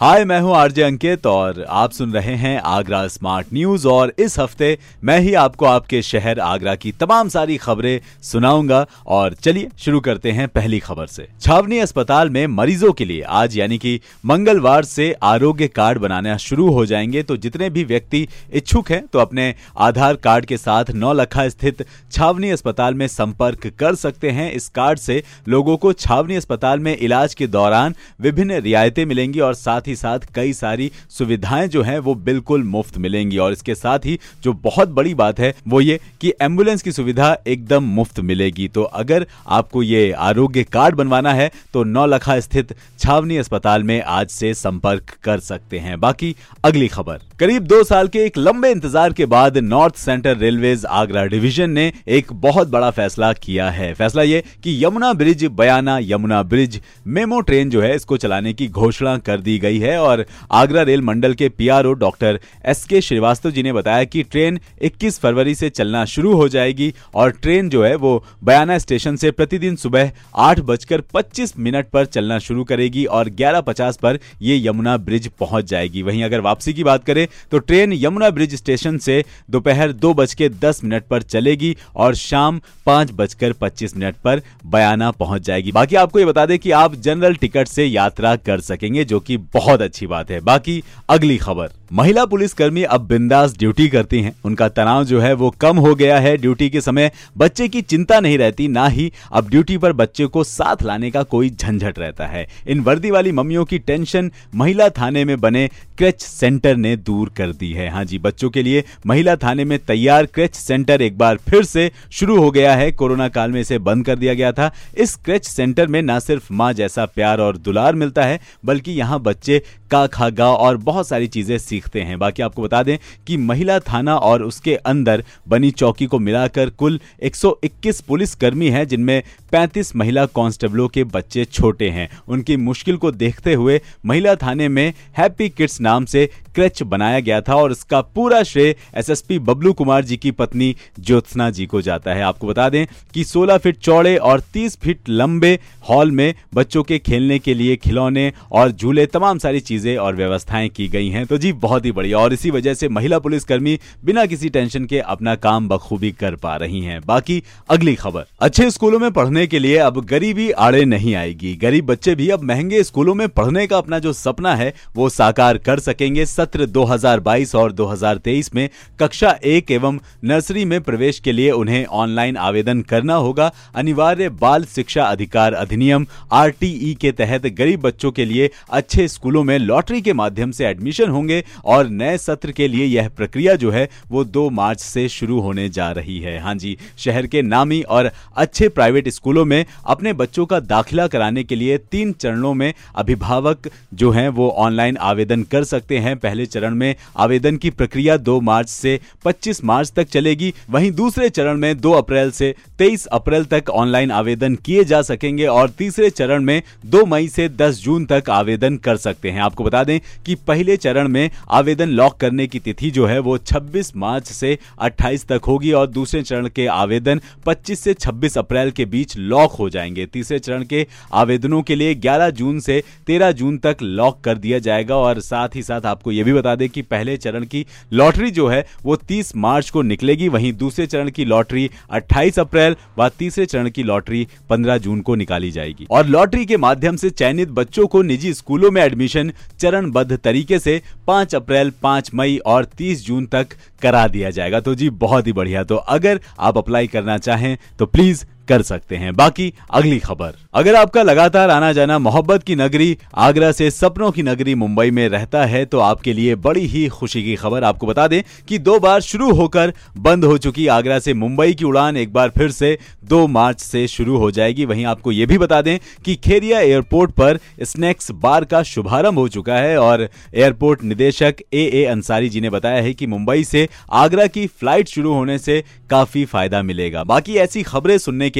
हाय, मैं हूँ आरजे अंकित और आप सुन रहे हैं आगरा स्मार्ट न्यूज़ और इस हफ़्ते मैं ही आपको आपके शहर आगरा की तमाम सारी खबरें सुनाऊँगा और चलिए शुरू करते हैं पहली खबर से। छावनी अस्पताल में मरीजों के लिए आज यानी कि मंगलवार से आरोग्य कार्ड बनाना शुरू हो जाएँगे तो जितने भी व्यक्ति इच्छुक हैं तो अपने आधार कार्ड के साथ नौलखा स्थित छावनी अस्पताल में संपर्क कर सकते हैं। इस कार्ड से लोगों को छावनी अस्पताल में इलाज के दौरान विभिन्न रियायतें मिलेंगी और साथ ही साथ कई सारी सुविधाएँ जो हैं, वो बिल्कुल मुफ़्त मिलेंगी। और इसके साथ ही जो बहुत बड़ी बात है, वो ये कि एंबुलेंस की सुविधा एकदम मुफ़्त मिलेगी। तो अगर आपको ये आरोग्य कार्ड बनवाना है तो नौलखा स्थित छावनी अस्पताल में आज से संपर्क कर सकते हैं। बाकी अगली खबर। करीब दो साल के एक लंबे इंतज़ार के बाद north central railways Agra division ने एक बहुत बड़ा फैसला किया है। फैसला ये कि Yamuna bridge, Bayana Yamuna bridge MEMU train जो है, इसको चलाने की घोषणा कर दी गई है और आगरा रेल मंडल के पीआरओ डॉक्टर एस के श्रीवास्तव जी ने बताया कि ट्रेन 21 फरवरी से चलना शुरू हो जाएगी और ट्रेन जो है वो बयाना स्टेशन से प्रतिदिन सुबह आठ बजकर पच्चीस मिनट पर चलना शुरू करेगी और ग्यारह पचास पर ये यमुना ब्रिज पहुँच जाएगी। वहीं अगर वापसी की बात करें तो ट्रेन यमुना ब्रिज स्टेशन से दोपहर दो बज के दस मिनट पर चलेगी और शाम पाँच बजकर पच्चीस मिनट पर बयाना पहुँच जाएगी। बाकी आपको ये बता दें कि आप जनरल टिकट से यात्रा कर सकेंगे, जो कि बहुत अच्छी बात है। बाकी अगली खबर। महिला पुलिसकर्मी अब बिंदास ड्यूटी करती हैं। उनका तनाव जो है वो कम हो गया है। ड्यूटी के समय बच्चे की चिंता नहीं रहती, ना ही अब ड्यूटी पर बच्चे को साथ लाने का कोई झंझट रहता है। इन वर्दी वाली मम्मियों की टेंशन महिला थाने में बने क्रेच सेंटर ने दूर कर दी है। हाँ जी, बच्चों के लिए महिला थाने में तैयार क्रेच सेंटर एक बार फिर से शुरू हो गया है। कोरोना काल में इसे बंद कर दिया गया था। इस क्रेच सेंटर में न सिर्फ़ माँ जैसा प्यार और दुलार मिलता है, बल्कि यहाँ बच्चे का खागा और बहुत सारी चीज़ें सीखते हैं। बाकी आपको बता दें कि महिला थाना और उसके अंदर बनी चौकी को मिलाकर कुल 121 पुलिस कर्मी हैं, जिनमें 35 महिला कांस्टेबलों के बच्चे छोटे हैं। उनकी मुश्किल को देखते हुए महिला थाने में हैप्पी किड्स नाम से क्रच बनाया गया था और इसका पूरा श्रेय एसएसपी बबलू कुमार जी की पत्नी ज्योत्सना जी को जाता है। आपको बता दें कि 16 फीट चौड़े और 30 फीट लंबे हॉल में बच्चों के खेलने के लिए खिलौने और झूले तमाम सारी चीज़ें और व्यवस्थाएँ की गई हैं। तो जी, बहुत ही बढ़िया। और इसी वजह से महिला पुलिसकर्मी बिना किसी टेंशन के अपना काम बखूबी कर पा रही हैं। बाकी अगली खबर। अच्छे स्कूलों में पढ़ने के लिए अब गरीबी आड़े नहीं आएगी। गरीब बच्चे भी अब महँगे स्कूलों में पढ़ने का अपना जो सपना है, वो साकार कर सकेंगे। सत्र 2022 और 2023 में कक्षा एक एवं नर्सरी में प्रवेश के लिए उन्हें ऑनलाइन आवेदन करना होगा। अनिवार्य बाल शिक्षा अधिकार अधिनियम आरटीई के तहत गरीब बच्चों के लिए अच्छे स्कूलों में लॉटरी के माध्यम से एडमिशन होंगे। और नए सत्र के लिए यह प्रक्रिया जो है, वो दो मार्च से शुरू होने जा रही है। हाँ जी, शहर के नामी और अच्छे प्राइवेट स्कूलों में अपने बच्चों का दाखिला कराने के लिए तीन चरणों में अभिभावक जो हैं, वो ऑनलाइन आवेदन कर सकते हैं। पहले चरण में आवेदन की प्रक्रिया 2 मार्च से 25 मार्च तक चलेगी। वहीं दूसरे चरण में 2 अप्रैल से 23 अप्रैल तक ऑनलाइन आवेदन किए जा सकेंगे और तीसरे चरण में 2 मई से 10 जून तक आवेदन कर सकते हैं। आपको बता दें कि पहले चरण में आवेदन लॉक करने की तिथि जो है वो 26 मार्च से 28 तक होगी और दूसरे चरण के आवेदन 25 से 26 अप्रैल के बीच लॉक हो जाएँगे। तीसरे चरण के आवेदनों के लिए 11 जून से 13 जून तक लॉक कर दिया जाएगा और साथ ही साथ आपको यह भी बता दें कि पहले चरण की लॉटरी जो है वो 30 मार्च को निकलेगी, वहीं दूसरे चरण की लॉटरी 28 अप्रैल व तीसरे चरण की लॉटरी 15 जून को निकाली जाएगी। और लॉटरी के माध्यम से चयनित बच्चों को निजी स्कूलों में एडमिशन चरणबद्ध तरीके से 5 अप्रैल, पाँच मई और 30 जून तक करा दिया जाएगा। तो जी, बहुत ही बढ़िया। तो अगर आप अप्लाई करना चाहें तो प्लीज़ कर सकते हैं। बाकी अगली खबर। अगर आपका लगातार आना जाना मोहब्बत की नगरी, आगरा से सपनों की नगरी मुंबई में रहता है तो आपके लिए बड़ी ही खुशी की खबर। आपको बता दें कि दो बार शुरू होकर बंद हो चुकी आगरा से मुंबई की उड़ान एक बार फिर से दो मार्च से शुरू हो जाएगी। वहीं आपको यह भी बता दें कि खेरिया एयरपोर्ट पर स्नैक्स बार का शुभारंभ हो चुका है और एयरपोर्ट निदेशक ए ए अंसारी जी ने बताया है कि मुंबई से आगरा की फ़्लाइट शुरू होने से काफ़ी फ़ायदा मिलेगा। बाकी ऐसी खबरें सुनने के